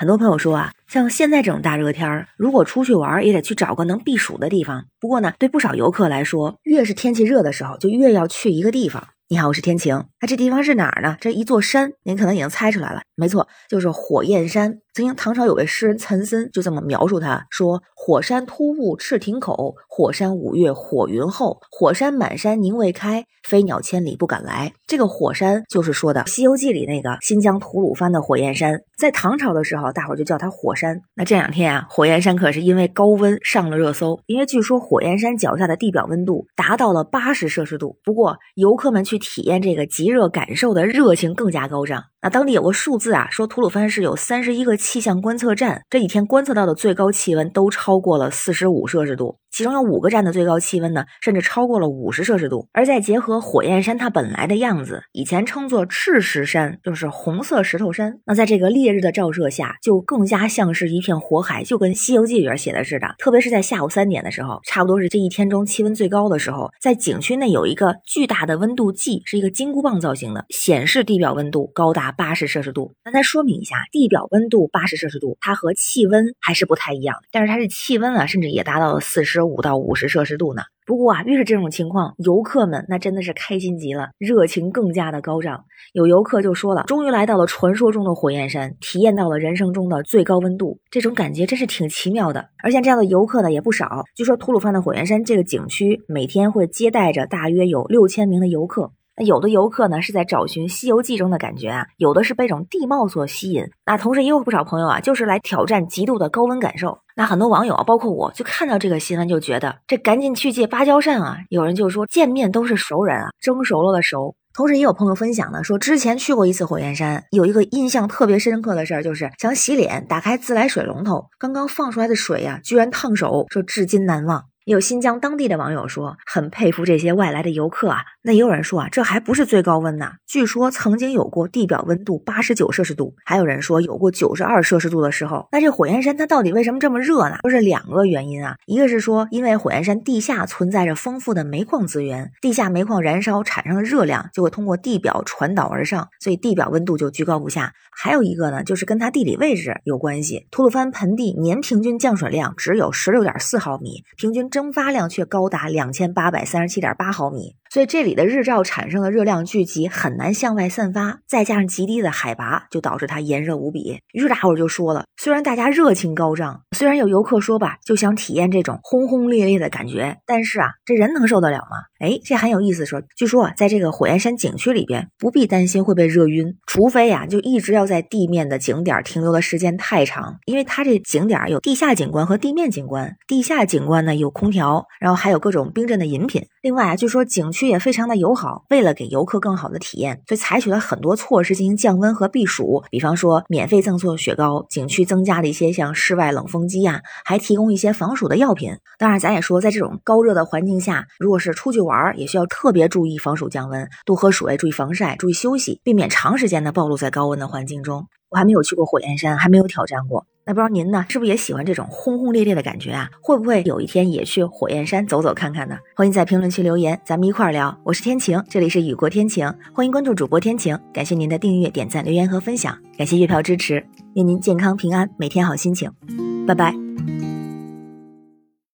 很多朋友说啊，像现在这种大热天儿，如果出去玩儿，也得去找个能避暑的地方。不过呢，对不少游客来说，越是天气热的时候，就越要去一个地方。你好，我是天晴。那这地方是哪儿呢？这一座山，您可能已经猜出来了。没错，就是火焰山。曾经唐朝有位诗人岑参就这么描述他，说：“火山突兀赤亭口，火山五月火云后，火山满山凝未开，飞鸟千里不敢来。”这个火山就是说的《西游记》里那个新疆吐鲁番的火焰山。在唐朝的时候，大伙就叫它火山。那这两天啊，火焰山可是因为高温上了热搜，因为据说火焰山脚下的地表温度达到了八十摄氏度。不过，游客们去体验这个极热感受的热情更加高涨。那当地有个数字啊，说吐鲁番市有三十一个气象观测站，这几天观测到的最高气温都超过了四十五摄氏度。其中有五个站的最高气温呢，甚至超过了五十摄氏度。而再结合火焰山它本来的样子，以前称作赤石山，就是红色石头山。那在这个烈日的照射下，就更加像是一片火海，就跟《西游记》里边写的似的。特别是在下午三点的时候，差不多是这一天中气温最高的时候，在景区内有一个巨大的温度计，是一个金箍棒造型的，显示地表温度高达八十摄氏度。那再说明一下，地表温度八十摄氏度，它和气温还是不太一样，但是它的气温啊，甚至也达到了四十。五到五十摄氏度呢。不过啊，越是这种情况，游客们那真的是开心极了，热情更加的高涨。有游客就说了，终于来到了传说中的火焰山，体验到了人生中的最高温度，这种感觉真是挺奇妙的。而像这样的游客呢也不少。据说吐鲁番的火焰山这个景区每天会接待着大约有六千名的游客。那有的游客呢是在找寻《西游记》中的感觉啊，有的是被这种地貌所吸引。那同时也有不少朋友啊，就是来挑战极度的高温感受。那很多网友啊，包括我就看到这个新闻，就觉得这赶紧去借芭蕉扇啊！有人就说见面都是熟人啊，蒸熟了的熟。同时也有朋友分享呢，说之前去过一次火焰山，有一个印象特别深刻的事儿，就是想洗脸，打开自来水龙头，刚刚放出来的水呀，居然烫手，说至今难忘。有新疆当地的网友说，很佩服这些外来的游客啊。那也有人说啊，这还不是最高温呢。据说曾经有过地表温度八十九摄氏度，还有人说有过九十二摄氏度的时候。那这火焰山它到底为什么这么热呢？说是两个原因啊。一个是说，因为火焰山地下存在着丰富的煤矿资源，地下煤矿燃烧产生的热量就会通过地表传导而上，所以地表温度就居高不下。还有一个呢，就是跟它地理位置有关系。吐鲁番盆地年平均降水量只有十六点四毫米，平均蒸发量却高达两千八百三十七点八毫米。所以这里的日照产生的热量聚集很难向外散发，再加上极低的海拔，就导致它炎热无比。于是大伙就说了，虽然大家热情高涨，虽然有游客说吧，就想体验这种轰轰烈烈的感觉，但是啊，这人能受得了吗？哎，这很有意思。说，据说啊，在这个火焰山景区里边，不必担心会被热晕，除非呀，就一直要在地面的景点停留的时间太长，因为它这景点有地下景观和地面景观。地下景观呢有空调，然后还有各种冰镇的饮品。另外啊，据说景区。区也非常的友好，为了给游客更好的体验，所以采取了很多措施进行降温和避暑。比方说，免费赠送雪糕，景区增加了一些像室外冷风机呀，还提供一些防暑的药品。当然，咱也说，在这种高热的环境下，如果是出去玩，也需要特别注意防暑降温，多喝水，注意防晒，注意休息，避免长时间的暴露在高温的环境中。我还没有去过火焰山，还没有挑战过。那不知道您呢，是不是也喜欢这种轰轰烈烈的感觉啊？会不会有一天也去火焰山走走看看呢？欢迎在评论区留言，咱们一块儿聊。我是天晴，这里是雨过天晴，欢迎关注主播天晴。感谢您的订阅、点赞、留言和分享，感谢月票支持，愿您健康平安，每天好心情。拜拜。